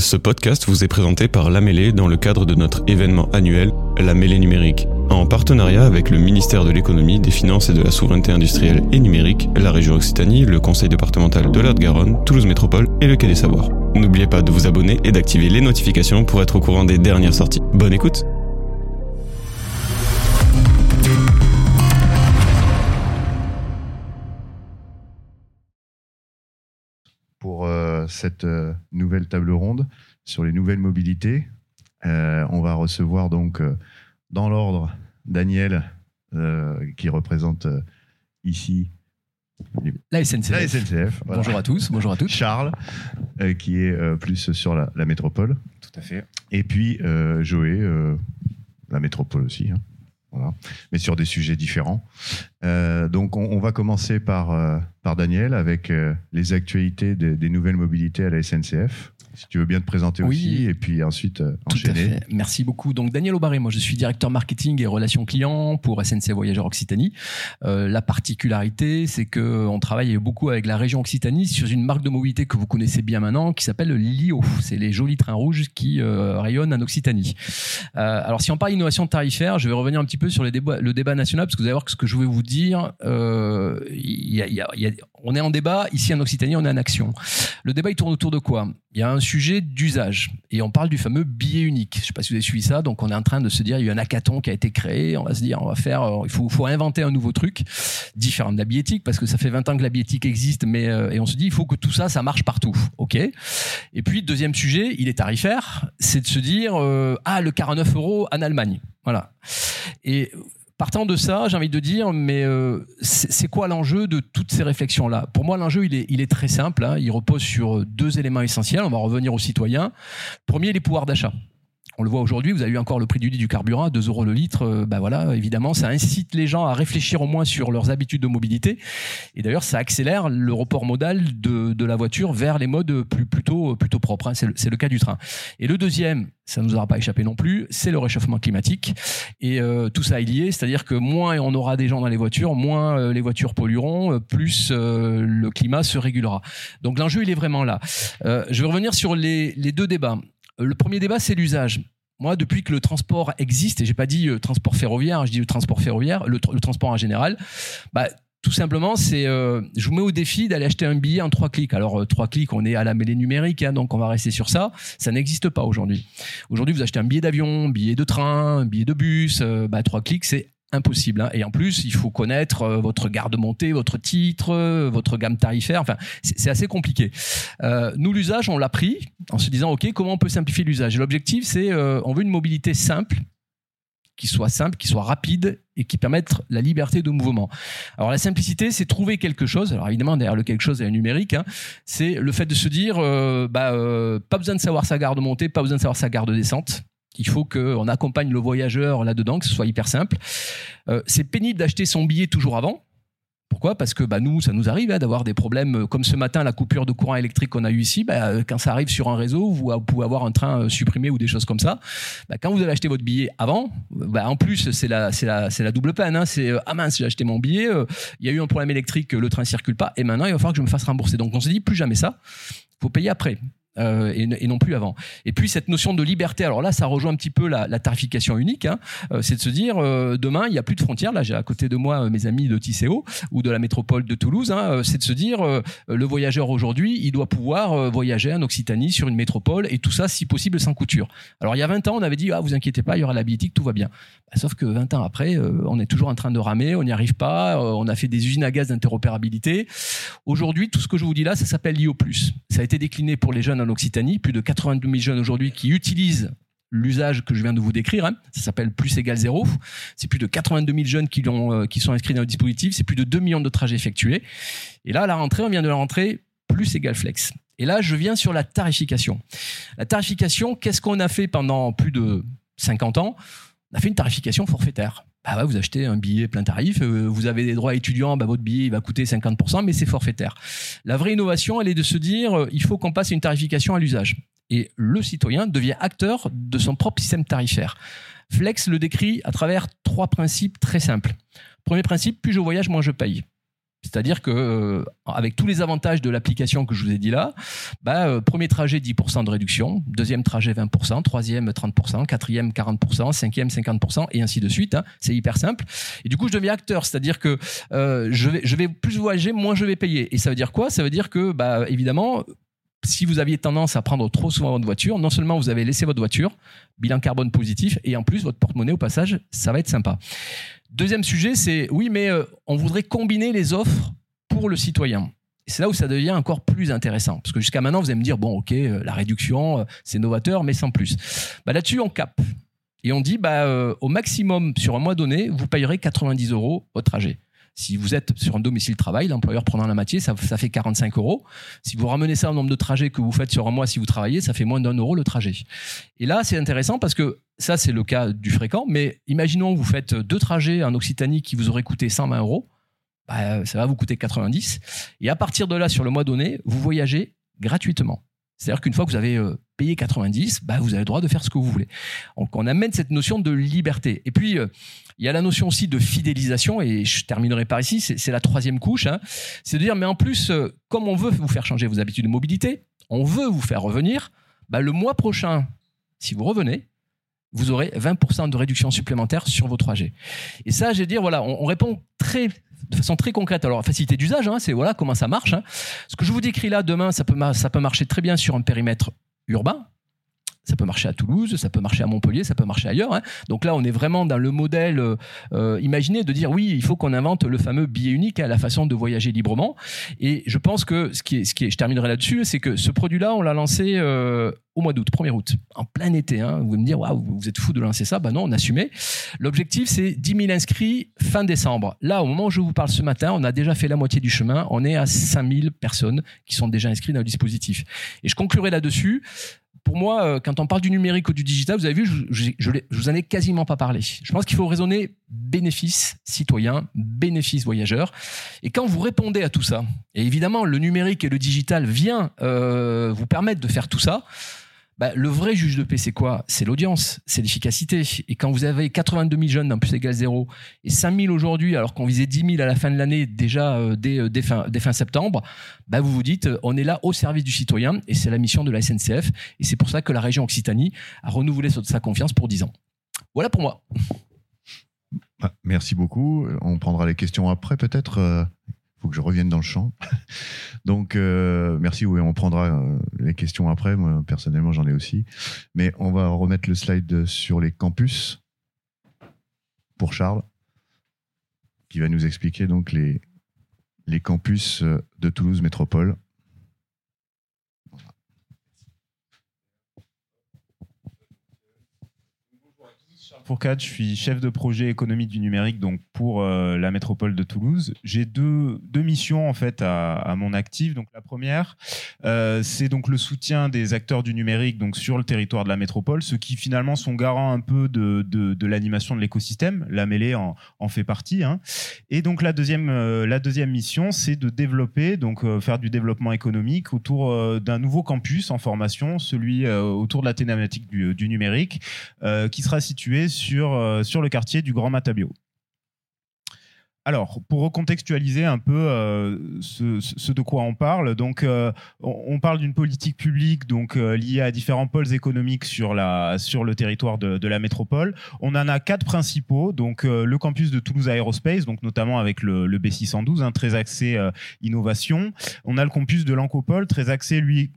Ce podcast vous est présenté par La Mêlée dans le cadre de notre événement annuel La Mêlée numérique. En partenariat avec le ministère de l'économie, des finances et de la souveraineté industrielle et numérique, la région Occitanie, le conseil départemental de de garonne Toulouse Métropole et le Quai des Savoirs. N'oubliez pas de vous abonner et d'activer les notifications pour être au courant des dernières sorties. Bonne écoute cette euh, nouvelle table ronde sur les nouvelles mobilités. Euh, on va recevoir donc dans l'ordre Daniel qui représente ici la SNCF. La SNCF Bonjour à tous, bonjour à toutes. Charles, qui est plus sur la, métropole. Tout à fait. Et puis Joé, la métropole aussi. Hein. Mais sur des sujets différents. Euh, donc, on, va commencer par, euh, Daniel avec euh, les actualités des nouvelles mobilités à la SNCF. Si tu veux bien te présenter aussi, et puis ensuite euh, enchaîner. Merci beaucoup. Donc Daniel Aubaré, moi je suis directeur marketing et relations clients pour SNC Voyageurs Occitanie. Euh, la particularité, c'est que on travaille beaucoup avec la région Occitanie sur une marque de mobilité que vous connaissez bien maintenant, qui s'appelle LIO. C'est les jolis trains rouges qui euh, rayonnent en Occitanie. Euh, alors si on parle d'innovation tarifaire, je vais revenir un petit peu sur les débats, le débat national, parce que vous allez voir que ce que je vais vous dire, euh, y a, y a, y a, on est en débat ici en Occitanie, on est en action. Le débat il tourne autour de quoi? Il y a un sujet d'usage et on parle du fameux billet unique. Je ne sais pas si vous avez suivi ça. Donc on est en train de se dire il y a un hackathon qui a été créé. On va se dire on va faire, euh, il faut, faut inventer un nouveau truc différent de la billettique parce que ça fait 20 ans que la billettique existe, mais euh, et on se dit il faut que tout ça ça marche partout. Ok? Et puis deuxième sujet, il est tarifaire, c'est de se dire euh, ah le 49 euros en Allemagne. Voilà. Et Partant de ça, j'ai envie de dire, mais euh, c'est quoi l'enjeu de toutes ces réflexions-là? Pour moi, l'enjeu, il est, très simple. Hein. il repose sur deux éléments essentiels. On va revenir aux citoyens. Premier, les pouvoirs d'achat. On le voit aujourd'hui, vous avez eu encore le prix du lit du carburant à 2 euros le litre. Euh, bah voilà, évidemment, ça incite les gens à réfléchir au moins sur leurs habitudes de mobilité. Et d'ailleurs, ça accélère le report modal de, de la voiture vers les modes plus, plutôt, plutôt propres. Hein. C'est le, le, cas du train. Et le deuxième, ça ne nous aura pas échappé non plus, c'est le réchauffement climatique. Et euh, tout ça est lié, c'est-à-dire que moins on aura des gens dans les voitures, moins euh, les voitures pollueront, plus le climat se régulera. Donc l'enjeu, il est vraiment là. je vais revenir sur les, les deux débats. Euh, le premier débat, c'est l'usage. Moi, depuis que le transport existe, et j'ai pas dit euh, transport ferroviaire, je dis le transport ferroviaire, le, transport en général, bah, tout simplement, c'est, euh, je vous mets au défi d'aller acheter un billet en trois clics. Alors trois clics, on est à la mêlée numérique, hein, donc on va rester sur ça. Ça n'existe pas aujourd'hui. Aujourd'hui, vous achetez un billet d'avion, billet de train, billet de bus, bah, trois clics, c'est impossible. Hein. Et en plus, il faut connaître euh, votre garde-montée, votre titre, euh, votre gamme tarifaire. Enfin, c'est assez compliqué. Euh, nous, l'usage, on l'a pris en se disant, OK, comment on peut simplifier l'usage? L'objectif, c'est, on veut une mobilité simple, qui soit simple, qui soit rapide et qui permette la liberté de mouvement. Alors la simplicité, c'est trouver quelque chose. Alors évidemment, derrière le quelque chose, il y a numérique. Hein. C'est le fait de se dire, bah, pas besoin de savoir sa garde montée, pas besoin de savoir sa garde descente. Il faut qu'on accompagne le voyageur là-dedans, que ce soit hyper simple. Euh, c'est pénible d'acheter son billet toujours avant. Pourquoi? Parce que bah, nous, ça nous arrive hein, d'avoir des problèmes euh, comme ce matin, la coupure de courant électrique qu'on a eu ici. Bah, euh, quand ça arrive sur un réseau, vous, pouvez avoir un train supprimé ou des choses comme ça. Bah, quand vous avez acheté votre billet avant, bah, en plus, c'est la, double peine. Hein. C'est ah mince, j'ai acheté mon billet, il y a eu un problème électrique, le train circule pas, et maintenant il va falloir que je me fasse rembourser. Donc on se dit plus jamais ça. Faut payer après. Euh, et, non plus avant. Et puis cette notion de liberté, alors là, ça rejoint un petit peu la, tarification unique. Hein. Euh, c'est de se dire euh, demain, il n'y a plus de frontières. Là, j'ai à côté de moi mes amis de Tisséo ou de la métropole de Toulouse. Hein. c'est de se dire le voyageur aujourd'hui, il doit pouvoir voyager en Occitanie sur une métropole et tout ça, si possible, sans couture. Alors il y a 20 ans, on avait dit ah vous inquiétez pas, il y aura la biotique, tout va bien. Bah, sauf que 20 ans après, on est toujours en train de ramer, on n'y arrive pas. on a fait des usines à gaz d'interopérabilité. Aujourd'hui, tout ce que je vous dis là, ça s'appelle l'IO+. Ça a été décliné pour les jeunes en Occitanie, plus de 82 000 jeunes aujourd'hui qui utilisent l'usage que je viens de vous décrire. Hein. Ça s'appelle plus égal zéro. C'est plus de 82 000 jeunes qui, euh, qui sont inscrits dans le dispositif. C'est plus de 2 millions de trajets effectués. Et là, à la rentrée, on vient de la rentrée plus égal flex. Et là, je viens sur la tarification. La tarification, qu'est-ce qu'on a fait pendant plus de 50 ans? On a fait une tarification forfaitaire. Bah vous achetez un billet plein tarif, euh, vous avez des droits étudiants, bah votre billet il va coûter 50%, mais c'est forfaitaire. La vraie innovation, elle est de se dire, euh, il faut qu'on passe une tarification à l'usage. Et le citoyen devient acteur de son propre système tarifaire. Flex le décrit à travers trois principes très simples. Premier principe, plus je voyage, moins je paye. C'est-à-dire que euh, avec tous les avantages de l'application que je vous ai dit là, bah, euh, premier trajet 10% de réduction, deuxième trajet 20%, troisième 30%, quatrième 40%, cinquième 50% et ainsi de suite. Hein. C'est hyper simple. Et du coup, je deviens acteur, c'est-à-dire que euh, je vais plus voyager, moins je vais payer. Et ça veut dire quoi? Ça veut dire que bah évidemment si vous aviez tendance à prendre trop souvent votre voiture, non seulement vous avez laissé votre voiture, bilan carbone positif, et en plus votre porte-monnaie au passage, ça va être sympa. Deuxième sujet, c'est oui, mais euh, on voudrait combiner les offres pour le citoyen. C'est là où ça devient encore plus intéressant. Parce que jusqu'à maintenant, vous allez me dire, bon, ok, euh, la réduction, euh, c'est novateur, mais sans plus. Bah, Là-dessus, on cap. Et on dit, bah, au maximum, sur un mois donné, vous payerez 90 euros au trajet. Si vous êtes sur un domicile travail, l'employeur prenant la moitié, ça, fait 45 euros. Si vous ramenez ça au nombre de trajets que vous faites sur un mois si vous travaillez, ça fait moins d'un euro le trajet. Et là, c'est intéressant parce que ça, c'est le cas du fréquent. Mais imaginons vous faites deux trajets en Occitanie qui vous auraient coûté 120 euros. Bah, ça va vous coûter 90. Et à partir de là, sur le mois donné, vous voyagez gratuitement. C'est-à-dire qu'une fois que vous avez payé 90, bah, vous avez le droit de faire ce que vous voulez. Donc on amène cette notion de liberté. Et puis, euh, il y a la notion aussi de fidélisation, et je terminerai par ici, c'est la troisième couche. Hein. C'est de dire, mais en plus, euh, comme on veut vous faire changer vos habitudes de mobilité, on veut vous faire revenir, bah, le mois prochain, si vous revenez, vous aurez 20% de réduction supplémentaire sur vos trajets. Et ça, je vais dire, voilà, on, répond très de façon très concrète. Alors, facilité d'usage, hein, c'est voilà comment ça marche. Hein. Ce que je vous décris là, demain, ça peut, ça peut marcher très bien sur un périmètre urbain, ça peut marcher à Toulouse, ça peut marcher à Montpellier, ça peut marcher ailleurs. Hein. Donc là, on est vraiment dans le modèle euh, euh imaginé de dire oui, il faut qu'on invente le fameux billet unique à la façon de voyager librement. Et je pense que ce qui est, ce qui est je terminerai là-dessus, c'est que ce produit-là, on l'a lancé euh, au mois d'août, 1er août, en plein été. Hein. Vous me dire, waouh, vous êtes fou de lancer ça. Ben non, on assumait. L'objectif, c'est 10 000 inscrits fin décembre. Là, au moment où je vous parle ce matin, on a déjà fait la moitié du chemin. On est à 5 000 personnes qui sont déjà inscrites dans le dispositif. Et je conclurai là-dessus pour moi, euh, quand on parle du numérique ou du digital, vous avez vu, je, je, vous en ai quasiment pas parlé. Je pense qu'il faut raisonner bénéfice citoyen, bénéfice voyageur. Et quand vous répondez à tout ça, et évidemment, le numérique et le digital vient euh, vous permettre de faire tout ça, bah, le vrai juge de paix, c'est quoi? C'est l'audience, c'est l'efficacité. Et quand vous avez 82 000 jeunes dans plus égal zéro et 5 000 aujourd'hui, alors qu'on visait 10 000 à la fin de l'année, déjà euh, dès, euh, dès, fin, septembre, bah, vous vous dites, euh, on est là au service du citoyen et c'est la mission de la SNCF. Et c'est pour ça que la région Occitanie a renouvelé sa confiance pour 10 ans. Voilà pour moi. Ah, merci beaucoup. On prendra les questions après peut-être faut que je revienne dans le champ. Donc, euh, merci. Oui, on prendra euh, les questions après. Moi, personnellement, j'en ai aussi. Mais on va remettre le slide sur les campus pour Charles, qui va nous expliquer donc les, les campus euh, de Toulouse Métropole. Fourcade, je suis chef de projet économie du numérique donc pour euh, la métropole de Toulouse. J'ai deux, deux missions en fait à, à mon actif. Donc la première, euh, c'est donc le soutien des acteurs du numérique donc sur le territoire de la métropole, ceux qui finalement sont garants un peu de, l'animation de l'écosystème. La mêlée en, en fait partie. Hein. Et donc la deuxième, euh, la deuxième mission, c'est de développer donc faire du développement économique autour d'un nouveau campus en formation, celui autour de la thématique du, du numérique, qui sera situé sur, euh, sur le quartier du Grand Matabio. Alors, pour recontextualiser un peu euh, ce, de quoi on parle, donc euh, on, parle d'une politique publique donc liée à différents pôles économiques sur le territoire de, la métropole. On en a quatre principaux, donc le campus de Toulouse Aerospace, donc notamment avec le, B612, hein, très axé innovation. On a le campus de l'Ancopole, très axé lui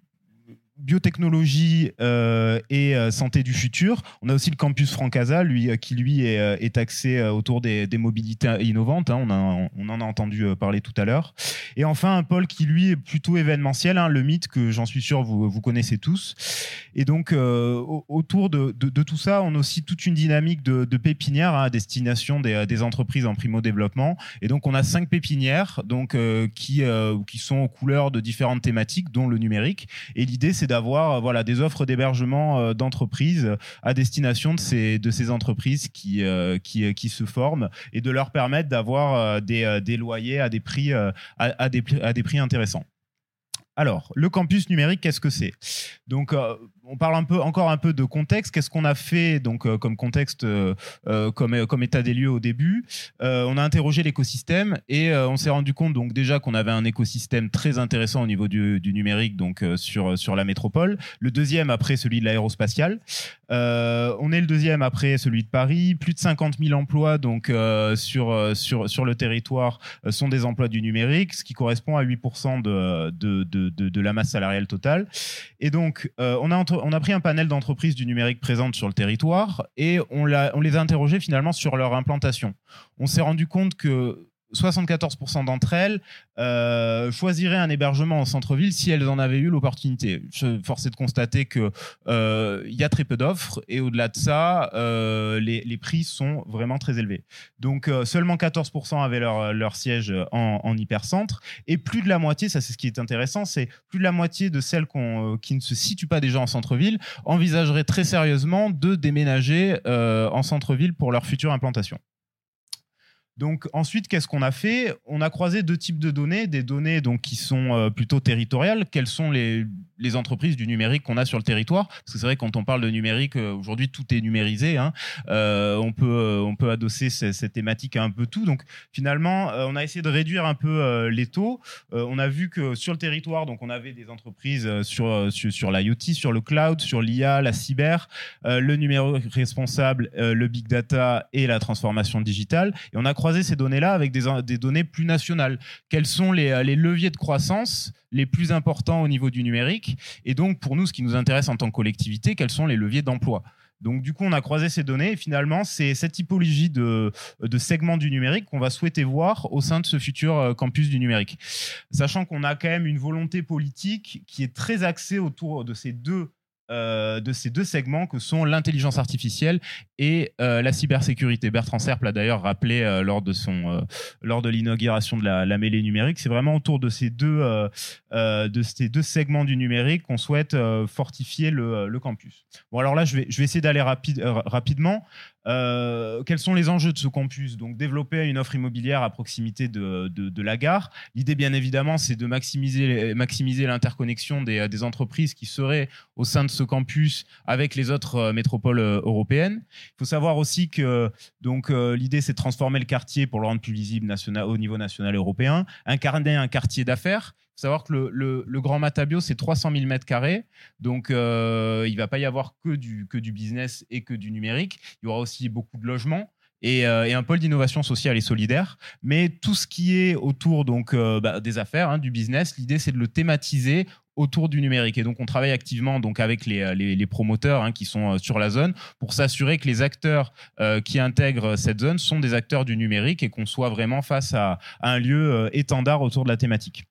biotechnologie euh, et euh, santé du futur. On a aussi le campus Francasa, lui, euh, qui lui est, axé autour des, mobilités innovantes. Hein. On, en a entendu parler tout à l'heure. Et enfin, un pôle qui lui est plutôt événementiel, hein, le mythe que j'en suis sûr vous, vous connaissez tous. Et donc, autour de, tout ça, on a aussi toute une dynamique de, pépinières hein, à destination des, des, entreprises en primo-développement. Et donc, on a cinq pépinières donc, qui, qui sont aux couleurs de différentes thématiques, dont le numérique. Et l'idée, c'est d'avoir euh, voilà, des offres d'hébergement euh, d'entreprises à destination de ces, de ces entreprises qui, euh, qui, qui se forment et de leur permettre d'avoir des, des loyers à des prix, à, des, à des prix intéressants. Alors, le campus numérique, qu'est-ce que c'est? Donc, on parle un peu, encore un peu de contexte. Qu'est-ce qu'on a fait donc euh, comme contexte, euh, euh, comme, comme état des lieux au début? On a interrogé l'écosystème et on s'est rendu compte donc déjà qu'on avait un écosystème très intéressant au niveau du, numérique donc sur sur la métropole. Le deuxième après celui de l'aérospatial. on est le deuxième après celui de Paris. Plus de 50 000 emplois donc sur sur sur le territoire sont des emplois du numérique, ce qui correspond à 8% de de, de, de, de la masse salariale totale. Et donc on a on a pris un panel d'entreprises du numérique présentes sur le territoire et on, les a interrogées finalement sur leur implantation. On s'est rendu compte que 74% d'entre elles euh, choisiraient un hébergement en centre-ville si elles en avaient eu l'opportunité. Force de constater que euh, il y a très peu d'offres et au-delà de ça, euh, les, prix sont vraiment très élevés. Donc seulement 14% avaient leur, leur siège en, en, hypercentre et plus de la moitié, ça c'est ce qui est intéressant, c'est plus de la moitié de celles qui ne se situent pas déjà en centre-ville envisageraient très sérieusement de déménager en centre-ville pour leur future implantation. Donc ensuite, qu'est-ce qu'on a fait? On a croisé deux types de données, des données donc qui sont euh, plutôt territoriales. Quelles sont les, entreprises du numérique qu'on a sur le territoire? Parce que c'est vrai quand on parle de numérique, euh, aujourd'hui tout est numérisé. Hein. Euh, on peut on peut adosser cette, thématique à un peu tout. Donc finalement, on a essayé de réduire un peu les taux. on a vu que sur le territoire, donc on avait des entreprises sur sur, sur l'IoT, sur le cloud, sur l'IA, la cyber, le numérique responsable, le big data et la transformation digitale. Et on a croiser ces données-là avec des, données plus nationales. Quels sont les, les leviers de croissance les plus importants au niveau du numérique Et donc, pour nous, ce qui nous intéresse en tant que collectivité, quels sont les leviers d'emploi donc du coup, on a croisé ces données et finalement, c'est cette typologie de, de segments du numérique qu'on va souhaiter voir au sein de ce futur euh, campus du numérique. Sachant qu'on a quand même une volonté politique qui est très axée autour de ces deux euh, de ces deux segments que sont l'intelligence artificielle et euh, la cybersécurité. Bertrand Serp l'a d'ailleurs rappelé euh, lors de son lors de l'inauguration de la, mêlée numérique. C'est vraiment autour de ces deux de ces deux segments du numérique qu'on souhaite fortifier le, le, campus. Bon alors là je vais je vais essayer d'aller rapide, rapidement. Euh, quels sont les enjeux de ce campus Donc, développer une offre immobilière à proximité de, de, la gare. L'idée, bien évidemment, c'est de maximiser, maximiser l'interconnexion des, des, entreprises qui seraient au sein de ce campus avec les autres euh, métropoles euh, européennes. Il faut savoir aussi que donc l'idée, c'est de transformer le quartier pour le rendre plus visible au niveau national européen, incarner un quartier d'affaires faut savoir que le, Grand Matabio, c'est 300 000 mètres carrés. Donc, euh, il ne va pas y avoir que du, business et que du numérique. Il y aura aussi beaucoup de logements. Et, euh, un pôle d'innovation sociale et solidaire. Mais tout ce qui est autour donc euh, bah, des affaires, hein, du business, l'idée c'est de le thématiser autour du numérique. Et donc, on travaille activement donc avec les, promoteurs hein, qui sont sur la zone pour s'assurer que les acteurs qui intègrent cette zone sont des acteurs du numérique et qu'on soit vraiment face à un lieu étendard autour de la thématique.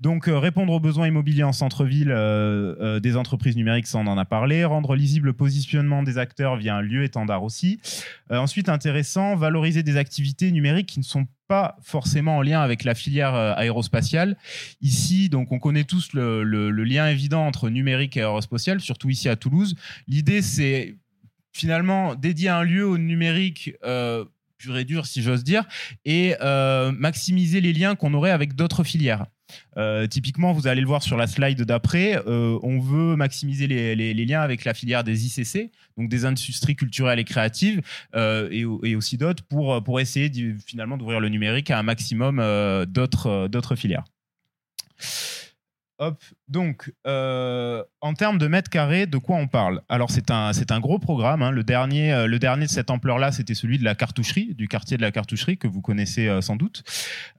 Donc euh, répondre aux besoins immobiliers en centre-ville euh, euh, des entreprises numériques, ça on en a parlé. Rendre lisible le positionnement des acteurs via un lieu étendard aussi. ensuite intéressant, valoriser des activités numériques qui ne sont pas forcément en lien avec la filière aérospatiale. Ici, donc, on connaît tous le, lien évident entre numérique et aérospatial, surtout ici à Toulouse. L'idée, c'est finalement dédier un lieu au numérique pur et dur, si j'ose dire, et maximiser les liens qu'on aurait avec d'autres filières. Euh, typiquement, vous allez le voir sur la slide d'après, euh, on veut maximiser les, liens avec la filière des ICC, donc des industries culturelles et créatives, euh, et, aussi d'autres, pour, pour essayer finalement d'ouvrir le numérique à un maximum d'autres filières. Donc, euh, en termes de mètres carrés, de quoi on parle? Alors, c'est un, c'est un gros programme. Hein. Le, dernier, euh, le dernier de cette ampleur-là, c'était celui de la cartoucherie, du quartier de la cartoucherie, que vous connaissez euh, sans doute.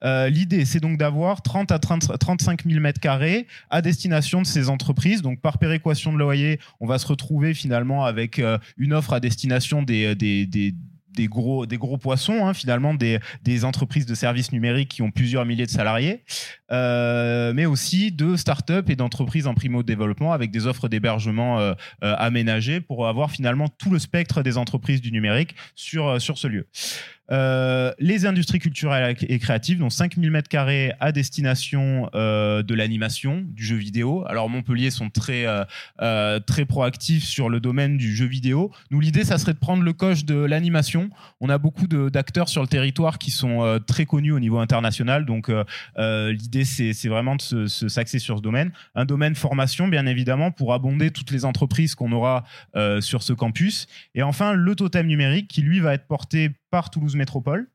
l'idée, c'est donc d'avoir 30 à 30, 35 000 mètres carrés à destination de ces entreprises. Donc, par péréquation de loyer, on va se retrouver finalement avec une offre à destination des, des, des des gros, des gros poissons, hein, finalement, des, des, entreprises de services numériques qui ont plusieurs milliers de salariés, euh, mais aussi de start-up et d'entreprises en primo-développement avec des offres d'hébergement euh, euh, aménagées pour avoir finalement tout le spectre des entreprises du numérique sur, sur ce lieu. Les industries culturelles et créatives, dont 5000 mètres carrés à destination de l'animation, du jeu vidéo. Alors Montpellier sont très très proactifs sur le domaine du jeu vidéo. Nous, l'idée, ça serait de prendre le coche de l'animation. On a beaucoup d'acteurs sur le territoire qui sont très connus au niveau international. Donc l'idée c'est vraiment de s'axer sur ce domaine. Un domaine formation, bien évidemment, pour abonder toutes les entreprises qu'on aura sur ce campus. Et enfin, le totem numérique qui, lui, va être porté par Toulouse Métropole,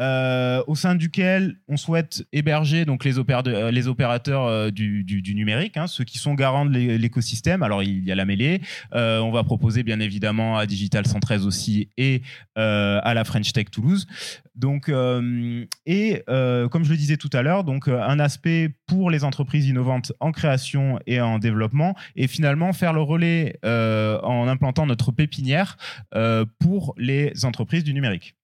euh, au sein duquel on souhaite héberger donc les, euh, opérateurs euh, du, numérique, hein, ceux qui sont garants de l'écosystème. Alors il y a la mêlée, on va proposer bien évidemment à Digital 113 aussi et à la French Tech Toulouse. Donc et comme je le disais tout à l'heure, donc un aspect pour les entreprises innovantes en création et en développement et finalement faire le relais en implantant notre pépinière pour les entreprises du numérique.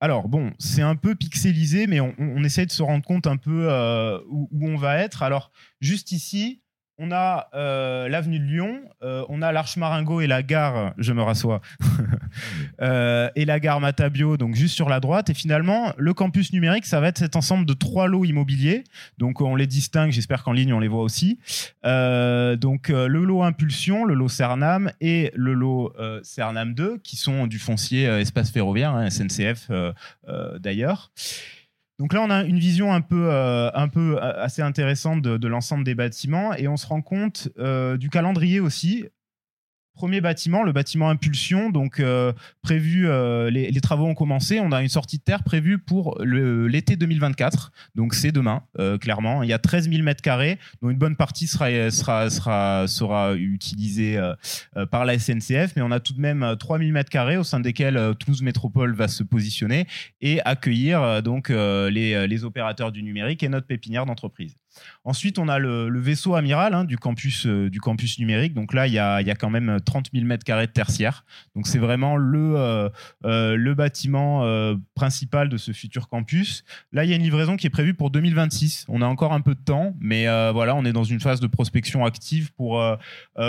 Alors bon, c'est un peu pixelisé, mais on, essaie de se rendre compte un peu euh, où, on va être. Alors juste ici, on a euh, l'avenue de Lyon, euh, on a l'Arche Maringo et la gare, je me rassois, euh, et la gare Matabio, donc juste sur la droite. Et finalement, le campus numérique, ça va être cet ensemble de trois lots immobiliers. Donc on les distingue, j'espère qu'en ligne on les voit aussi. donc le lot Impulsion, le lot Cernam et le lot Cernam 2, qui sont du foncier espace ferroviaire, hein, SNCF d'ailleurs. Donc là, on a une vision un peu, euh, un peu euh, assez intéressante de, l'ensemble des bâtiments et on se rend compte euh, du calendrier aussi. Premier bâtiment, le bâtiment Impulsion, donc euh, prévu, euh, les, travaux ont commencé. On a une sortie de terre prévue pour l'été 2024, donc c'est demain, euh, clairement. Il y a 13 000 mètres carrés, dont une bonne partie sera, sera, sera, sera utilisée par la SNCF, mais on a tout de même 3 000 mètres carrés au sein desquels Toulouse Métropole va se positionner et accueillir donc les, les opérateurs du numérique et notre pépinière d'entreprise. Ensuite, on a le, vaisseau amiral hein, du, campus, euh, du campus numérique. Donc là, il y a, quand même 30 000 mètres carrés de tertiaire. Donc c'est vraiment le, euh, euh, le bâtiment principal de ce futur campus. Là, il y a une livraison qui est prévue pour 2026. On a encore un peu de temps, mais voilà, on est dans une phase de prospection active pour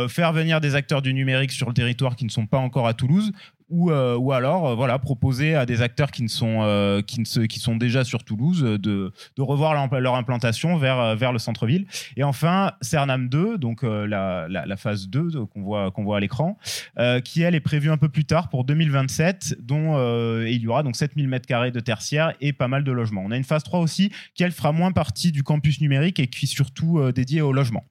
faire venir des acteurs du numérique sur le territoire qui ne sont pas encore à Toulouse, ou, euh, ou alors euh, voilà proposer à des acteurs qui ne sont euh, qui ne qui sont déjà sur Toulouse de, de revoir leur, implantation vers vers le centre-ville. Et enfin Cernam 2 donc la, la, phase 2 qu'on voit qu'on voit à l'écran qui elle est prévue un peu plus tard pour 2027 dont il y aura donc 7000 mètres carrés de tertiaire et pas mal de logements. On a une phase 3 aussi qui elle fera moins partie du campus numérique et qui est surtout dédiée au logement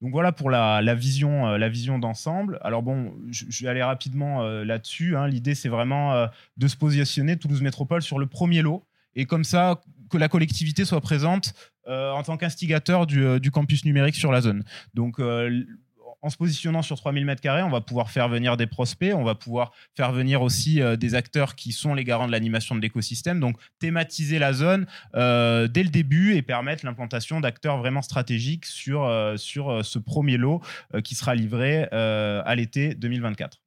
donc voilà pour la, vision, euh, la vision d'ensemble. Alors bon, je, vais aller rapidement euh, là-dessus. Hein. L'idée, c'est vraiment euh, de se positionner Toulouse Métropole sur le premier lot et comme ça que la collectivité soit présente en tant qu'instigateur du, du, campus numérique sur la zone. Donc en se positionnant sur 3000 m2, on va pouvoir faire venir des prospects, on va pouvoir faire venir aussi euh, des acteurs qui sont les garants de l'animation de l'écosystème. Donc, thématiser la zone euh, dès le début et permettre l'implantation d'acteurs vraiment stratégiques sur, euh, ce premier lot qui sera livré à l'été 2024.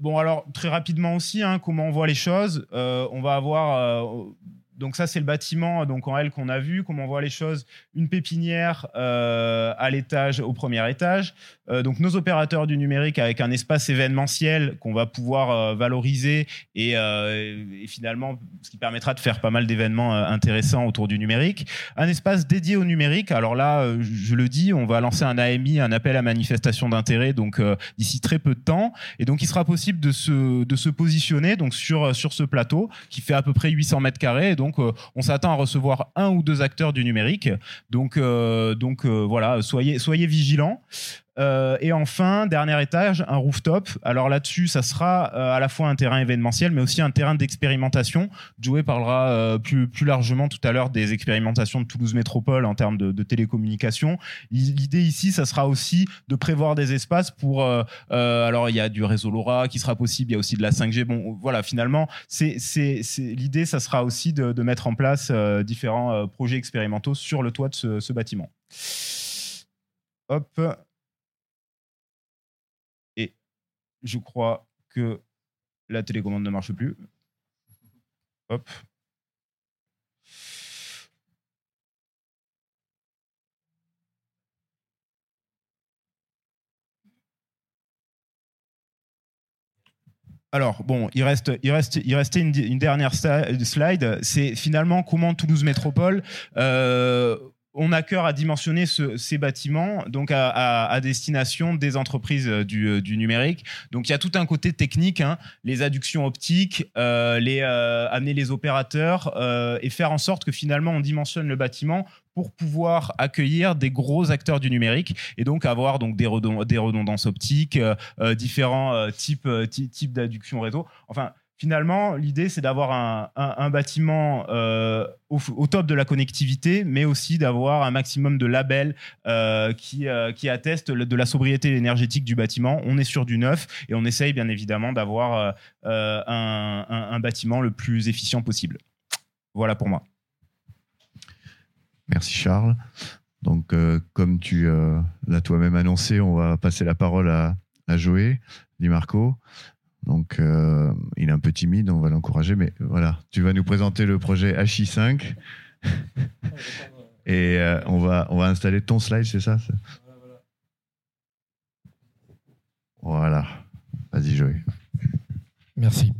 bon, alors très rapidement aussi, hein, comment on voit les choses. on va avoir donc ça, c'est le bâtiment donc en L qu'on a vu. Comment on voit les choses Une pépinière euh, à l'étage, au premier étage. Euh, donc nos opérateurs du numérique avec un espace événementiel qu'on va pouvoir euh, valoriser et, et, finalement ce qui permettra de faire pas mal d'événements intéressants autour du numérique. Un espace dédié au numérique. Alors là, je le dis, on va lancer un AMI, un appel à manifestation d'intérêt, donc d'ici très peu de temps. Et donc il sera possible de se, de se positionner donc sur, sur ce plateau qui fait à peu près 800 mètres carrés donc euh, on s'attend à recevoir un ou deux acteurs du numérique. Donc, euh, euh, voilà, soyez vigilants. Euh, et enfin, dernier étage, un rooftop. Alors là-dessus, ça sera euh, à la fois un terrain événementiel, mais aussi un terrain d'expérimentation. Joey parlera euh, plus, plus largement tout à l'heure des expérimentations de Toulouse Métropole en termes de, de télécommunications. L'idée ici, ça sera aussi de prévoir des espaces pour... alors, il y a du réseau LoRa qui sera possible, il y a aussi de la 5G. Bon, voilà, finalement, l'idée, ça sera aussi de, de mettre en place différents projets expérimentaux sur le toit de ce, ce bâtiment. Hop, je crois que la télécommande ne marche plus. Hop. Alors, bon, il, reste, il, reste, il restait une, dernière slide. C'est finalement comment Toulouse Métropole euh, on a cœur à dimensionner ces bâtiments donc à, destination des entreprises euh, euh, du, numérique. Donc il y a tout un côté technique, hein, les adductions optiques, euh, les, amener les opérateurs et faire en sorte que finalement on dimensionne le bâtiment pour pouvoir accueillir des gros acteurs du numérique et donc avoir donc des, redondances optiques, différents types, types d'adduction réseau. Enfin, finalement, l'idée, c'est d'avoir un, bâtiment euh, au, top de la connectivité, mais aussi d'avoir un maximum de labels euh, qui, euh, qui attestent de la sobriété énergétique du bâtiment. On est sur du neuf et on essaye bien évidemment d'avoir un, bâtiment le plus efficient possible. Voilà pour moi. Merci Charles. Donc, comme tu l'as toi-même annoncé, on va passer la parole à, à Joé, Di Marco. Donc, euh, il est un peu timide, on va l'encourager, mais voilà, tu vas nous présenter le projet HI5 et euh, on, va, on va installer ton slide, c'est ça Voilà, vas-y Joël. Merci.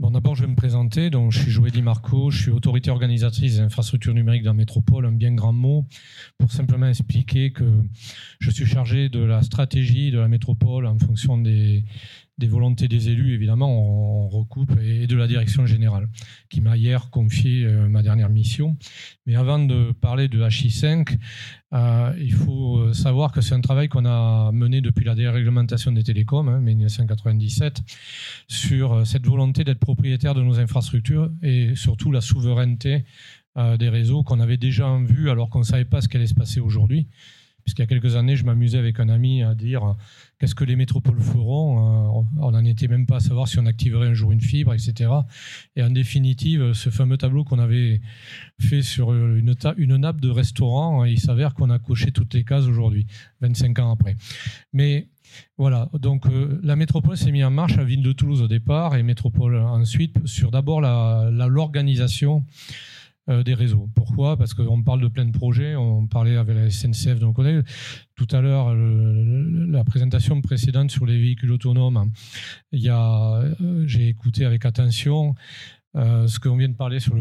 Bon, d'abord, je vais me présenter. Donc, je suis Joël Di Marco, je suis autorité organisatrice des infrastructures numériques dans la métropole, un bien grand mot, pour simplement expliquer que je suis chargé de la stratégie de la métropole en fonction des, des volontés des élus, évidemment, on, recoupe, et de la direction générale, qui m'a hier confié euh, ma dernière mission. Mais avant de parler de HI5, euh, il faut euh, savoir que c'est un travail qu'on a mené depuis la déréglementation des télécoms, hein, 1997, sur cette volonté d'être propriétaire de nos infrastructures et surtout la souveraineté des réseaux qu'on avait déjà en vue alors qu'on ne savait pas ce qui allait se passer aujourd'hui. Puisqu'il y a quelques années, je m'amusais avec un ami à dire qu'est-ce que les métropoles feront. Euh, on n'en était même pas à savoir si on activerait un jour une fibre, etc. Et en définitive, ce fameux tableau qu'on avait fait sur une, nappe de restaurant, il s'avère qu'on a coché toutes les cases aujourd'hui, 25 ans après. Mais voilà, donc euh, la métropole s'est mise en marche à Ville de Toulouse au départ et métropole ensuite sur d'abord l'organisation euh, des réseaux. Pourquoi? Parce qu'on parle de plein de projets, on parlait avec la SNCF, donc on est tout à l'heure la présentation précédente sur les véhicules autonomes. Y euh, j'ai écouté avec attention euh, ce qu'on vient de parler sur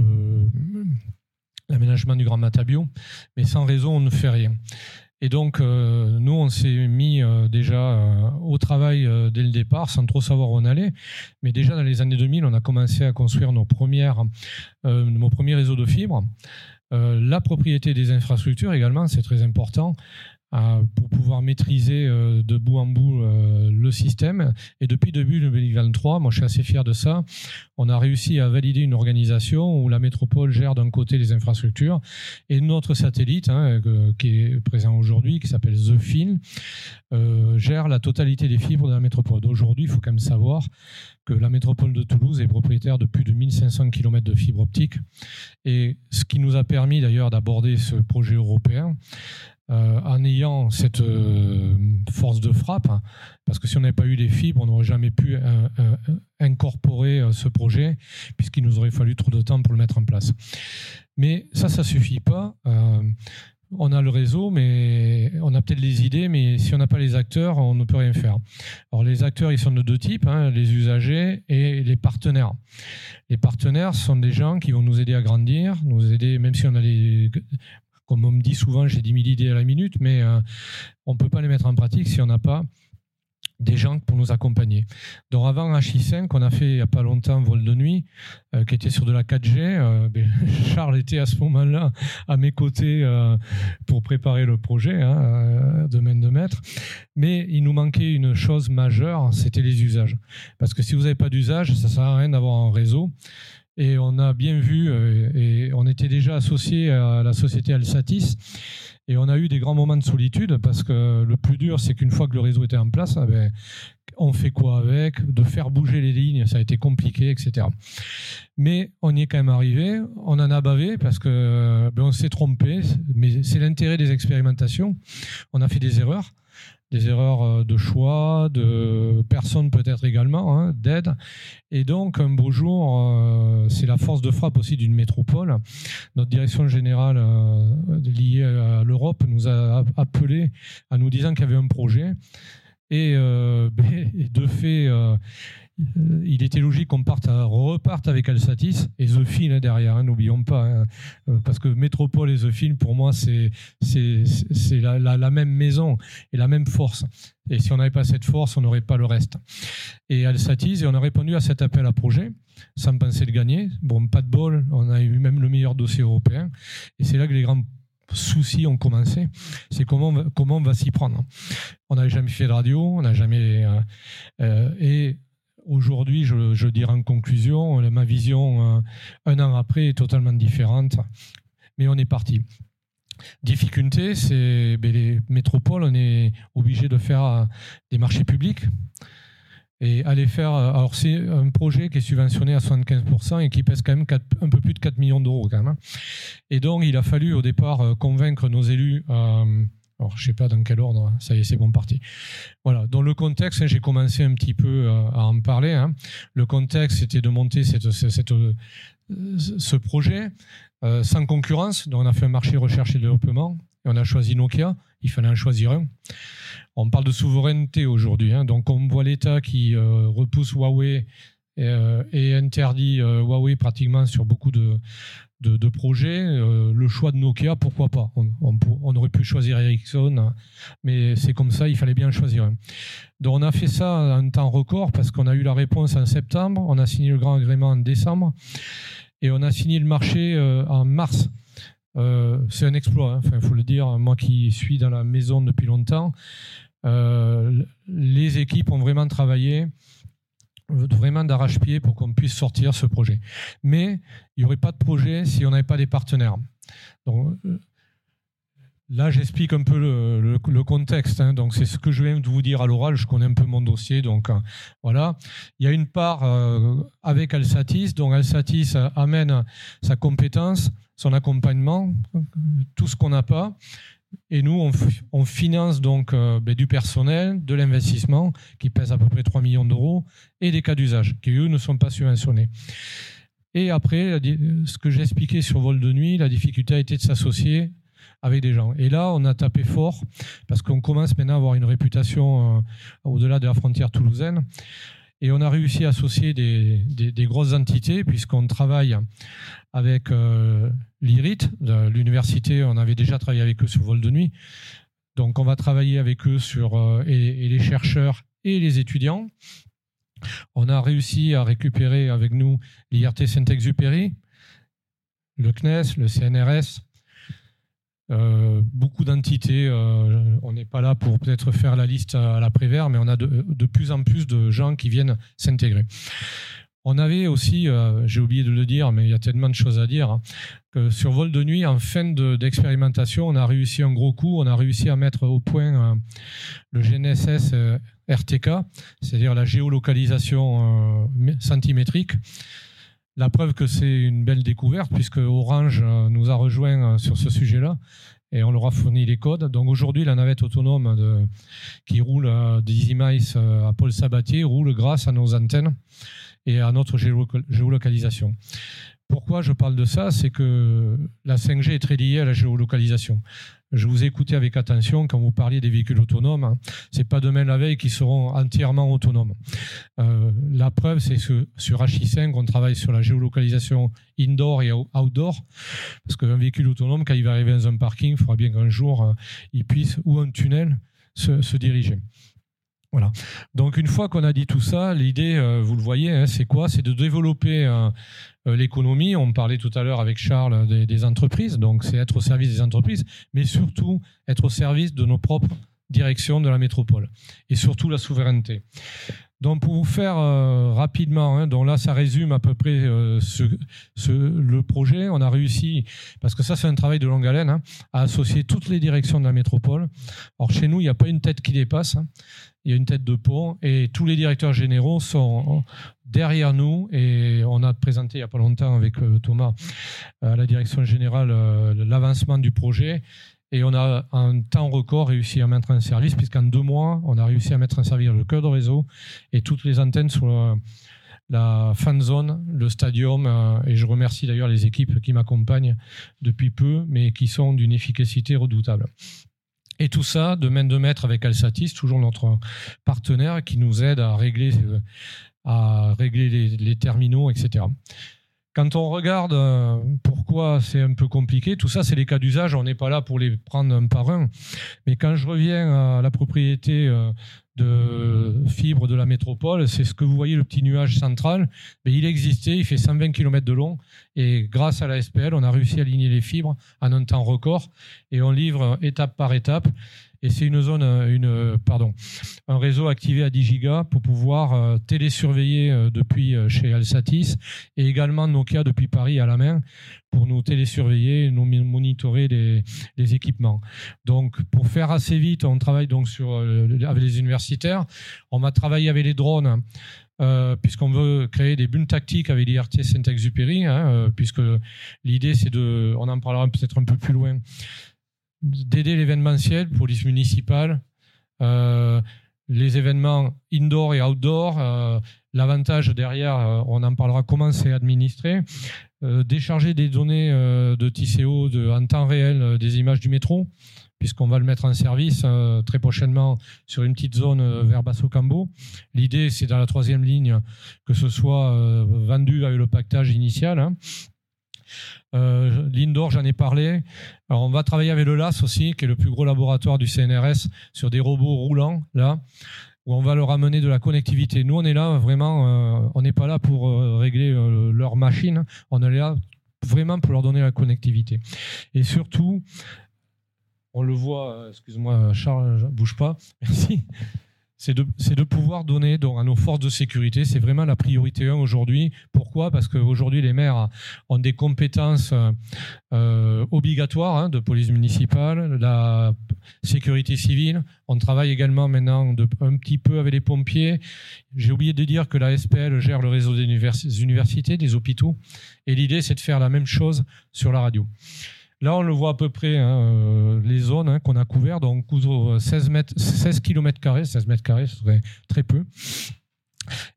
l'aménagement du Grand Matabio, mais sans raison, on ne fait rien. Et donc, euh, nous, on s'est mis euh, déjà euh, au travail dès le départ, sans trop savoir où on allait. Mais déjà dans les années 2000, on a commencé à construire nos, premières, nos premiers réseaux de fibres. la propriété des infrastructures également, c'est très important pour pouvoir maîtriser euh, de bout en bout euh, le système. Et depuis début 2023, moi je suis assez fier de ça, on a réussi à valider une organisation où la métropole gère d'un côté les infrastructures et notre satellite hein, qui est présent aujourd'hui, qui s'appelle The Fin, euh, gère la totalité des fibres de la métropole. Aujourd'hui, il faut quand même savoir que la métropole de Toulouse est propriétaire de plus de 1500 km de fibres optiques. Et ce qui nous a permis d'ailleurs d'aborder ce projet européen, euh, en ayant cette euh, force de frappe, hein, parce que si on n'avait pas eu les fibres, on n'aurait jamais pu euh, incorporer ce projet, puisqu'il nous aurait fallu trop de temps pour le mettre en place. Mais ça, ça suffit pas. on a le réseau, mais on a peut-être les idées, mais si on n'a pas les acteurs, on ne peut rien faire. Alors les acteurs, ils sont de deux types, hein, les usagers et les partenaires. Les partenaires sont des gens qui vont nous aider à grandir, nous aider, même si on a les comme on me dit souvent, j'ai 10 000 idées à la minute, mais euh, on ne peut pas les mettre en pratique si on n'a pas des gens pour nous accompagner. Donc avant HI5, on a fait il n'y a pas longtemps vol de nuit, euh, qui était sur de la 4G. Euh, ben, Charles était à ce moment-là à mes côtés pour préparer le projet hein, de main de maître. Mais il nous manquait une chose majeure, c'était les usages. Parce que si vous n'avez pas d'usage, ça ne sert à rien d'avoir un réseau. Et on a bien vu, euh, et on était déjà associé à la société Alsatis, et on a eu des grands moments de solitude parce que le plus dur, c'est qu'une fois que le réseau était en place, eh ben, on fait quoi avec? De faire bouger les lignes, ça a été compliqué, etc. Mais on y est quand même arrivé. On en a bavé parce que ben, on s'est trompé. Mais c'est l'intérêt des expérimentations. On a fait des erreurs des erreurs euh, de choix, de personnes peut-être également, hein, d'aide. Et donc, un beau jour, euh, c'est la force de frappe aussi d'une métropole. Notre direction générale euh, liée à l'Europe nous a appelé à nous disant qu'il y avait un projet. Et, de fait, euh, il était logique qu'on parte reparte avec Alsatis et The Film hein, derrière, hein, n'oublions pas, hein. euh, parce que Métropole et The Film, pour moi, c'est la, même maison et la même force. Et si on n'avait pas cette force, on n'aurait pas le reste. Et Alsatis, et on a répondu à cet appel à projet sans penser le gagner. Bon, pas de bol, on a eu même le meilleur dossier européen. Et c'est là que les grands soucis ont commencé, c'est comment, comment on va s'y prendre. On n'avait jamais fait de radio, on n'a jamais... Euh, et Aujourd'hui, je, dirais en conclusion, ma vision euh, un an après est totalement différente, mais on est parti. Difficulté, c'est ben, les métropoles, on est obligé de faire euh, des marchés publics et aller faire. Euh, alors, c'est un projet qui est subventionné à 75% et qui pèse quand même un peu plus de 4 millions d'euros, quand même. Et donc, il a fallu au départ convaincre nos élus. Alors, je sais pas dans quel ordre, hein. ça y est, c'est bon parti. Voilà, dans le contexte, hein, j'ai commencé un petit peu euh, à en parler. Hein. Le contexte, c'était de monter cette, cette, euh, ce projet euh, sans concurrence. Donc, on a fait un marché recherche et développement et on a choisi Nokia. Il fallait en choisir un. On parle de souveraineté aujourd'hui. Donc, on voit l'État qui repousse Huawei et interdit Huawei pratiquement sur beaucoup de, de, de projets. Euh, le choix de Nokia, pourquoi pas on, aurait pu choisir Ericsson, mais c'est comme ça, il fallait bien choisir Donc on a fait ça en temps record parce qu'on a eu la réponse en septembre, on a signé le grand agrément en décembre et on a signé le marché euh, en mars. Euh, c'est un exploit, hein. il faut le dire, moi qui suis dans la maison depuis longtemps. les équipes ont vraiment travaillé vraiment d'arrache-pied pour qu'on puisse sortir ce projet. Mais il n'y aurait pas de projet si on n'avait pas des partenaires. Donc, euh, Là, j'explique un peu le, contexte. Hein. Donc, c'est ce que je viens de vous dire à l'oral. Je connais un peu mon dossier. Donc, euh, voilà. Il y a une part euh, avec Alsatis. Donc, Alsatis amène sa compétence, son accompagnement, tout ce qu'on n'a pas. Et nous, on, finance donc euh, ben, du personnel, de l'investissement qui pèse à peu près 3 millions d'euros et des cas d'usage qui, eux, ne sont pas subventionnés. Et après, ce que j'ai expliqué sur vol de nuit, la difficulté a été de s'associer avec des gens. Et là, on a tapé fort parce qu'on commence maintenant à avoir une réputation euh, au-delà de la frontière toulousaine. Et on a réussi à associer des, des, grosses entités, puisqu'on travaille avec euh, l'IRIT, l'université, on avait déjà travaillé avec eux sur vol de nuit. Donc on va travailler avec eux sur, euh, et, les chercheurs et les étudiants. On a réussi à récupérer avec nous l'IRT Saint-Exupéry, le CNES, le CNRS, euh, beaucoup d'entités. Euh, on n'est pas là pour peut-être faire la liste à la Prévert, mais on a de, plus en plus de gens qui viennent s'intégrer. On avait aussi, euh, j'ai oublié de le dire, mais il y a tellement de choses à dire, hein, que sur vol de nuit, en fin d'expérimentation, on a réussi un gros coup, on a réussi à mettre au point le GNSS RTK, c'est-à-dire la géolocalisation centimétrique. La preuve que c'est une belle découverte, puisque Orange euh, nous a rejoint euh, sur ce sujet-là et on leur a fourni les codes. Donc aujourd'hui, la navette autonome qui roule euh, des Mice à Paul Sabatier roule grâce à nos antennes et à notre géolocalisation. Pourquoi je parle de ça? C'est que la 5G est très liée à la géolocalisation. Je vous ai écouté avec attention quand vous parliez des véhicules autonomes. Hein. C'est pas demain la veille qu'ils seront entièrement autonomes. Euh, la preuve, c'est que sur H5, on travaille sur la géolocalisation indoor et outdoor. Parce qu'un véhicule autonome, quand il va arriver dans un parking, il faudra bien qu'un jour, euh, il puisse, ou un tunnel, se diriger. Voilà. Donc une fois qu'on a dit tout ça, l'idée, euh, vous le voyez, hein, c'est quoi? C'est de développer euh, euh, l'économie. On parlait tout à l'heure avec Charles des, entreprises, donc c'est être au service des entreprises, mais surtout être au service de nos propres directions de la métropole et surtout la souveraineté. Donc pour vous faire rapidement, hein, donc là ça résume à peu près ce, le projet. On a réussi, parce que ça c'est un travail de longue haleine, hein, à associer toutes les directions de la métropole. Alors chez nous, il n'y a pas une tête qui dépasse il y a une tête de pont et tous les directeurs généraux sont derrière nous et on a présenté il n'y a pas longtemps avec euh, Thomas à la direction générale euh, l'avancement du projet et on a en temps record réussi à mettre en service puisqu'en deux mois on a réussi à mettre en service le cœur de réseau et toutes les antennes sur la fan zone, le stadium, euh, et je remercie d'ailleurs les équipes qui m'accompagnent depuis peu, mais qui sont d'une efficacité redoutable. Et tout ça de main de maître avec Alsatis, toujours notre partenaire qui nous aide à régler, à régler les terminaux, etc. Quand on regarde euh, pourquoi c'est un peu compliqué, tout ça, c'est les cas d'usage. On n'est pas là pour les prendre un par un. Mais quand je reviens à la propriété euh, de fibre de la métropole, c'est ce que vous voyez, le petit nuage central. Mais il existait, il fait 120 km de long. Et grâce à la SPL, on a réussi à aligner les fibres en un temps record. Et on livre étape par étape et c'est une zone, euh, une, euh, pardon, un réseau activé à 10 gigas pour pouvoir euh, télésurveiller depuis chez Alsatis et également Nokia depuis Paris à la main pour nous télésurveiller, nous monitorer les, équipements. Donc, pour faire assez vite, on travaille donc sur avec les universitaires. On va travailler avec les drones. Euh, puisqu'on veut créer des bunes tactiques avec l'IRT Saint-Exupéry, hein, puisque l'idée c'est de, on en parlera peut-être un peu plus loin, d'aider l'événementiel, police municipale, euh, les événements indoor et outdoor. Euh, l'avantage derrière, euh, on en parlera comment c'est administré. décharger des données de TCO en temps réel des images du métro, puisqu'on va le mettre en service très prochainement sur une petite zone vers Basso-Cambo. L'idée, c'est dans la troisième ligne que ce soit vendu avec le pactage initial. Hein. Euh, L'Indoor, j'en ai parlé. On va travailler avec le LAS aussi, qui est le plus gros laboratoire du CNRS, sur des robots roulants, là, où on va leur amener de la connectivité. Nous, on est là vraiment, euh, on n'est pas là pour euh, régler leur machine, on est là vraiment pour leur donner la connectivité. Et surtout, on le voit, excuse-moi, Charles, bouge pas, merci c'est de, de, pouvoir donner donc, à nos forces de sécurité. C'est vraiment la priorité 1 aujourd'hui. Pourquoi? Parce qu'aujourd'hui, les maires ont des compétences euh, obligatoires hein, de police municipale, la sécurité civile. On travaille également maintenant de, un petit peu avec les pompiers. J'ai oublié de dire que la SPL gère le réseau des universités, des hôpitaux. Et l'idée, c'est de faire la même chose sur la radio. Là, on le voit à peu près, hein, euh, les zones hein, qu'on a couvertes. Donc, 16, mètres, 16 km, 16 mètres carrés, ce serait très peu.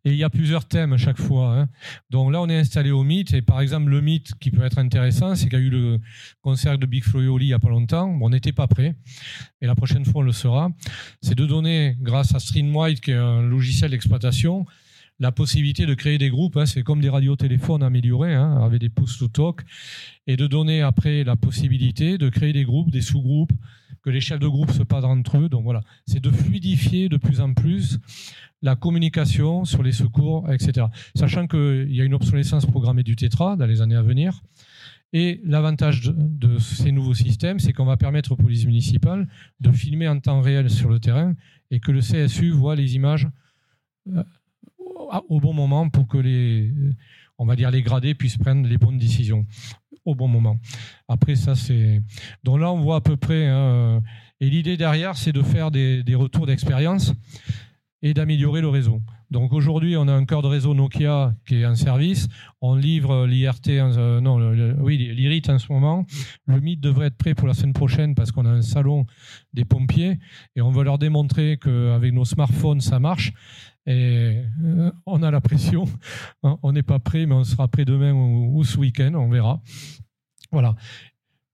Et il y a plusieurs thèmes à chaque fois. Hein. Donc là, on est installé au mythe. Et par exemple, le mythe qui peut être intéressant, c'est qu'il y a eu le concert de Big Flo et Oli il n'y a pas longtemps. on n'était pas prêt. Et la prochaine fois, on le sera. C'est de donner, grâce à Streamwide, qui est un logiciel d'exploitation, la possibilité de créer des groupes. Hein, c'est comme des radiotéléphones améliorés hein, avec des push-to-talk et de donner après la possibilité de créer des groupes, des sous-groupes, que les chefs de groupe se parlent entre eux. Donc voilà, c'est de fluidifier de plus en plus la communication sur les secours, etc. Sachant qu'il y a une obsolescence programmée du Tétra dans les années à venir. Et l'avantage de, ces nouveaux systèmes, c'est qu'on va permettre aux polices municipales de filmer en temps réel sur le terrain et que le CSU voit les images euh, au bon moment pour que les, on va dire les gradés puissent prendre les bonnes décisions au bon moment. Après ça, c'est donc là on voit à peu près. Hein, et l'idée derrière, c'est de faire des, des retours d'expérience et d'améliorer le réseau. Donc aujourd'hui, on a un cœur de réseau Nokia qui est en service. On livre l'IRT, euh, non, oui, l'IRIT en ce moment. Le mythe devrait être prêt pour la semaine prochaine parce qu'on a un salon des pompiers et on veut leur démontrer qu'avec nos smartphones, ça marche. Et euh, on a la pression. Hein, on n'est pas prêt, mais on sera prêt demain ou, ce week-end, on verra. Voilà.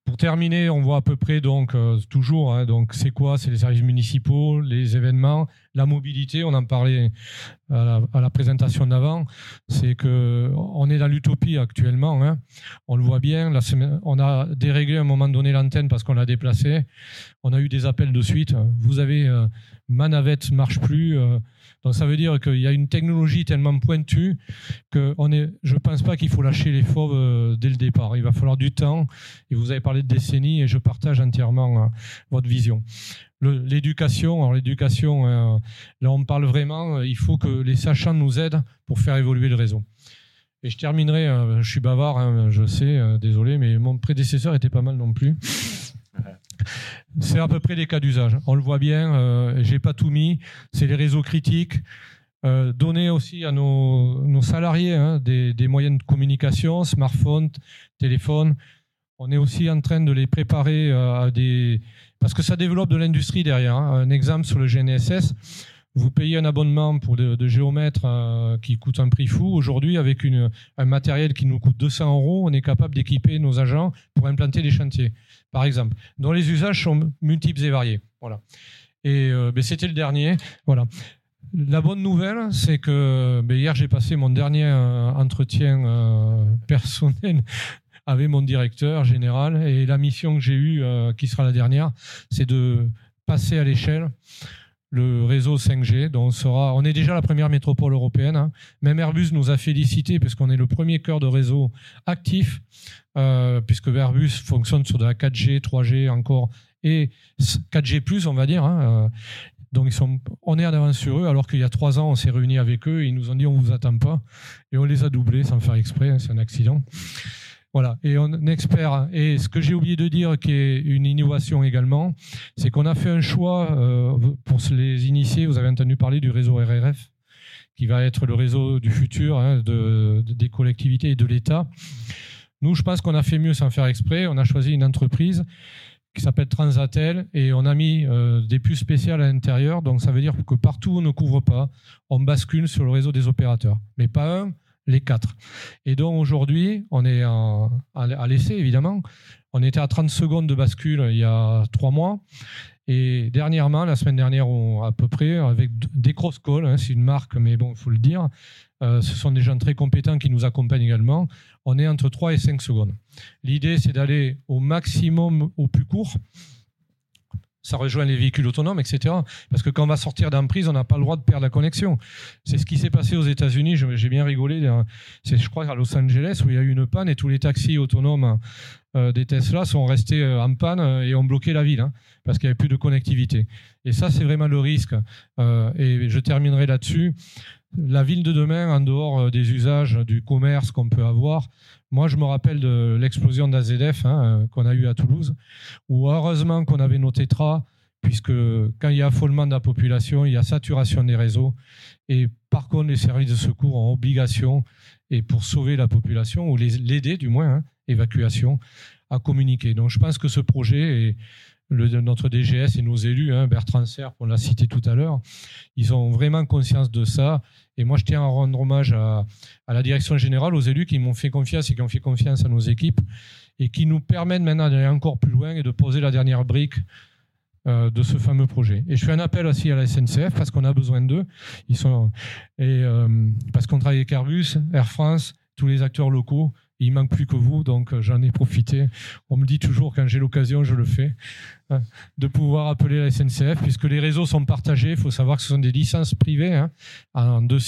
Pour terminer, on voit à peu près donc euh, toujours. Hein, donc c'est quoi? C'est les services municipaux, les événements, la mobilité. On en parlait à la, présentation d'avant. C'est que on est dans l'utopie actuellement. Hein. On le voit bien. On a déréglé à un moment donné l'antenne parce qu'on l'a déplacée. On a eu des appels de suite. Vous avez euh, ma navette marche plus. Ça veut dire qu'il y a une technologie tellement pointue que on est, je ne pense pas qu'il faut lâcher les fauves euh, dès le départ. Il va falloir du temps. Et vous avez parlé de décennies et je partage entièrement hein, votre vision. L'éducation, alors l'éducation, euh, là on parle vraiment, euh, il faut que les sachants nous aident pour faire évoluer le réseau. Et je terminerai, je suis bavard, hein, je sais, désolé, mais mon prédécesseur était pas mal non plus. C'est à peu près les cas d'usage. On le voit bien, euh, j'ai pas tout mis. C'est les réseaux critiques. Euh, donner aussi à nos, salariés hein, des, moyens de communication, smartphone, téléphone. On est aussi en train de les préparer euh, à des... Parce que ça développe de l'industrie derrière. Hein. Un exemple sur le GNSS, vous payez un abonnement pour de, géomètres qui coûte un prix fou. Aujourd'hui, avec un matériel qui nous coûte 200 euros, on est capable d'équiper nos agents pour implanter des chantiers par exemple, dont les usages sont multiples et variés. Voilà. Et ben, c'était le dernier. Voilà. La bonne nouvelle, c'est que ben, hier j'ai passé mon dernier entretien personnel avec mon directeur général et la mission que j'ai eue, qui sera la dernière, c'est de passer à l'échelle le réseau 5G. Donc on, sera, on est déjà la première métropole européenne. Hein. Même Airbus nous a félicité puisqu'on est le premier cœur de réseau actif, euh, puisque Airbus fonctionne sur de la 4G, 3G encore et 4G+, on va dire. Hein. Euh, donc ils sont, on est en avance sur eux, alors qu'il y a trois ans, on s'est réunis avec eux, ils nous ont dit on vous attend pas, et on les a doublés sans faire exprès, hein, c'est un accident. Voilà, et on espère. Et ce que j'ai oublié de dire, qui est une innovation également, c'est qu'on a fait un choix euh, pour les initiés. Vous avez entendu parler du réseau RRF, qui va être le réseau du futur hein, de, des collectivités et de l'État. Nous, je pense qu'on a fait mieux sans faire exprès. On a choisi une entreprise qui s'appelle Transatel et on a mis euh, des puces spéciales à l'intérieur. Donc ça veut dire que partout où on ne couvre pas, on bascule sur le réseau des opérateurs. Mais pas un, les quatre. Et donc aujourd'hui, on est à l'essai, évidemment. On était à 30 secondes de bascule il y a trois mois. Et dernièrement, la semaine dernière, à peu près, avec des cross-calls, hein, c'est une marque, mais bon, il faut le dire, euh, ce sont des gens très compétents qui nous accompagnent également, on est entre 3 et 5 secondes. L'idée, c'est d'aller au maximum au plus court ça rejoint les véhicules autonomes, etc. Parce que quand on va sortir d'emprise, on n'a pas le droit de perdre la connexion. C'est ce qui s'est passé aux États-Unis. J'ai bien rigolé. C'est, je crois, à Los Angeles où il y a eu une panne et tous les taxis autonomes euh, des Tesla sont restés euh, en panne euh, et ont bloqué la ville hein, parce qu'il n'y avait plus de connectivité. Et ça, c'est vraiment le risque. et je terminerai là-dessus. La ville de demain, en dehors des usages du commerce qu'on peut avoir, moi, je me rappelle de l'explosion d'AZF hein, euh, qu'on a eu à Toulouse, où heureusement qu'on avait nos tétras, puisque quand il y a affolement de la population, il y a saturation des réseaux. Et par contre, les services de secours ont obligation, et pour sauver la population, ou l'aider du moins, hein, évacuation, à communiquer. Donc je pense que ce projet est, notre DGS et nos élus, hein, Bertrand Serre, on l'a cité tout à l'heure, ils ont vraiment conscience de ça. Et moi, je tiens à rendre hommage à, la direction générale, aux élus qui m'ont fait confiance et qui ont fait confiance à nos équipes et qui nous permettent maintenant d'aller encore plus loin et de poser la dernière brique euh, de ce fameux projet. Et je fais un appel aussi à la SNCF parce qu'on a besoin d'eux. Ils sont et euh, parce qu'on travaille avec Airbus, Air France, tous les acteurs locaux il manque plus que vous, donc euh, j'en ai profité. On me dit toujours quand j'ai l'occasion, je le fais, hein, de pouvoir appeler la SNCF, puisque les réseaux sont partagés. Il faut savoir que ce sont des licences privées hein, en deux.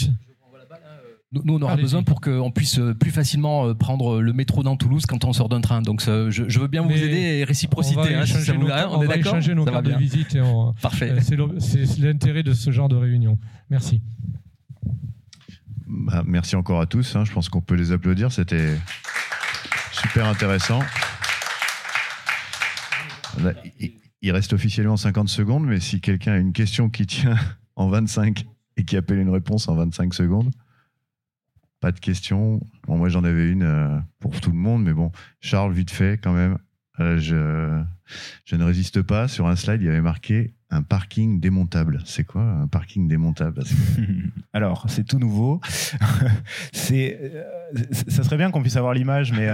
Nous, on aura besoin pour qu'on puisse euh, plus facilement euh, prendre le métro dans Toulouse quand on sort d'un train. Donc, je, veux bien vous aider et réciprocité. On va hein, nos, on, va échanger nos cartes de visite. Et Parfait. C'est l'intérêt de ce genre de réunion. Merci. Bah, merci encore à tous. Hein. Je pense qu'on peut les applaudir. C'était super intéressant. Il reste officiellement 50 secondes, mais si quelqu'un a une question qui tient en 25 et qui appelle une réponse en 25 secondes, pas de question. Bon, moi, j'en avais une euh, pour tout le monde, mais bon, Charles, vite fait quand même. Euh, je, ne résiste pas. Sur un slide, il y avait marqué un parking démontable. C'est quoi un parking démontable? Alors, c'est tout nouveau. c'est, euh, ça serait bien qu'on puisse avoir l'image, mais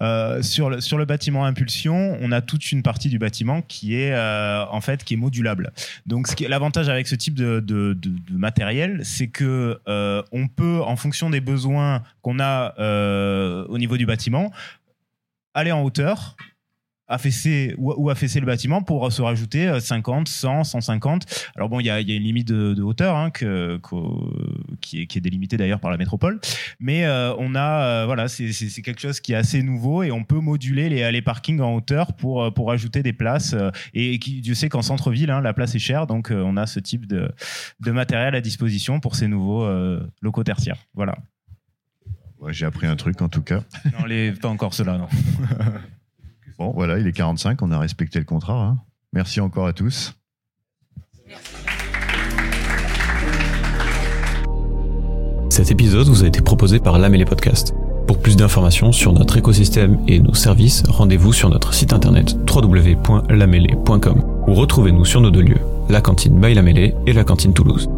euh, sur, le, sur le bâtiment Impulsion, on a toute une partie du bâtiment qui est en fait qui est modulable. Donc, l'avantage avec ce type de, de matériel, c'est que on peut, en fonction des besoins qu'on a au niveau du bâtiment, aller en hauteur affaisser ou, ou affaisser le bâtiment pour se rajouter 50, 100, 150. Alors bon, il y a, y a, une limite de, de hauteur hein, que, qui, est, qui, est, délimitée d'ailleurs par la métropole, mais euh, on a euh, voilà, c'est quelque chose qui est assez nouveau et on peut moduler les, les parkings en hauteur pour euh, pour ajouter des places et qui, Dieu sait qu'en centre-ville, hein, la place est chère, donc on a ce type de, de matériel à disposition pour ces nouveaux locaux tertiaires. Voilà. Ouais, J'ai appris un truc en tout cas. Non, les, pas encore cela, non. Bon, voilà, il est 45, on a respecté le contrat. Hein. Merci encore à tous. Cet épisode vous a été proposé par Lamélé Podcast. Pour plus d'informations sur notre écosystème et nos services, rendez-vous sur notre site internet www.lamélé.com ou retrouvez-nous sur nos deux lieux, la cantine by et la cantine Toulouse.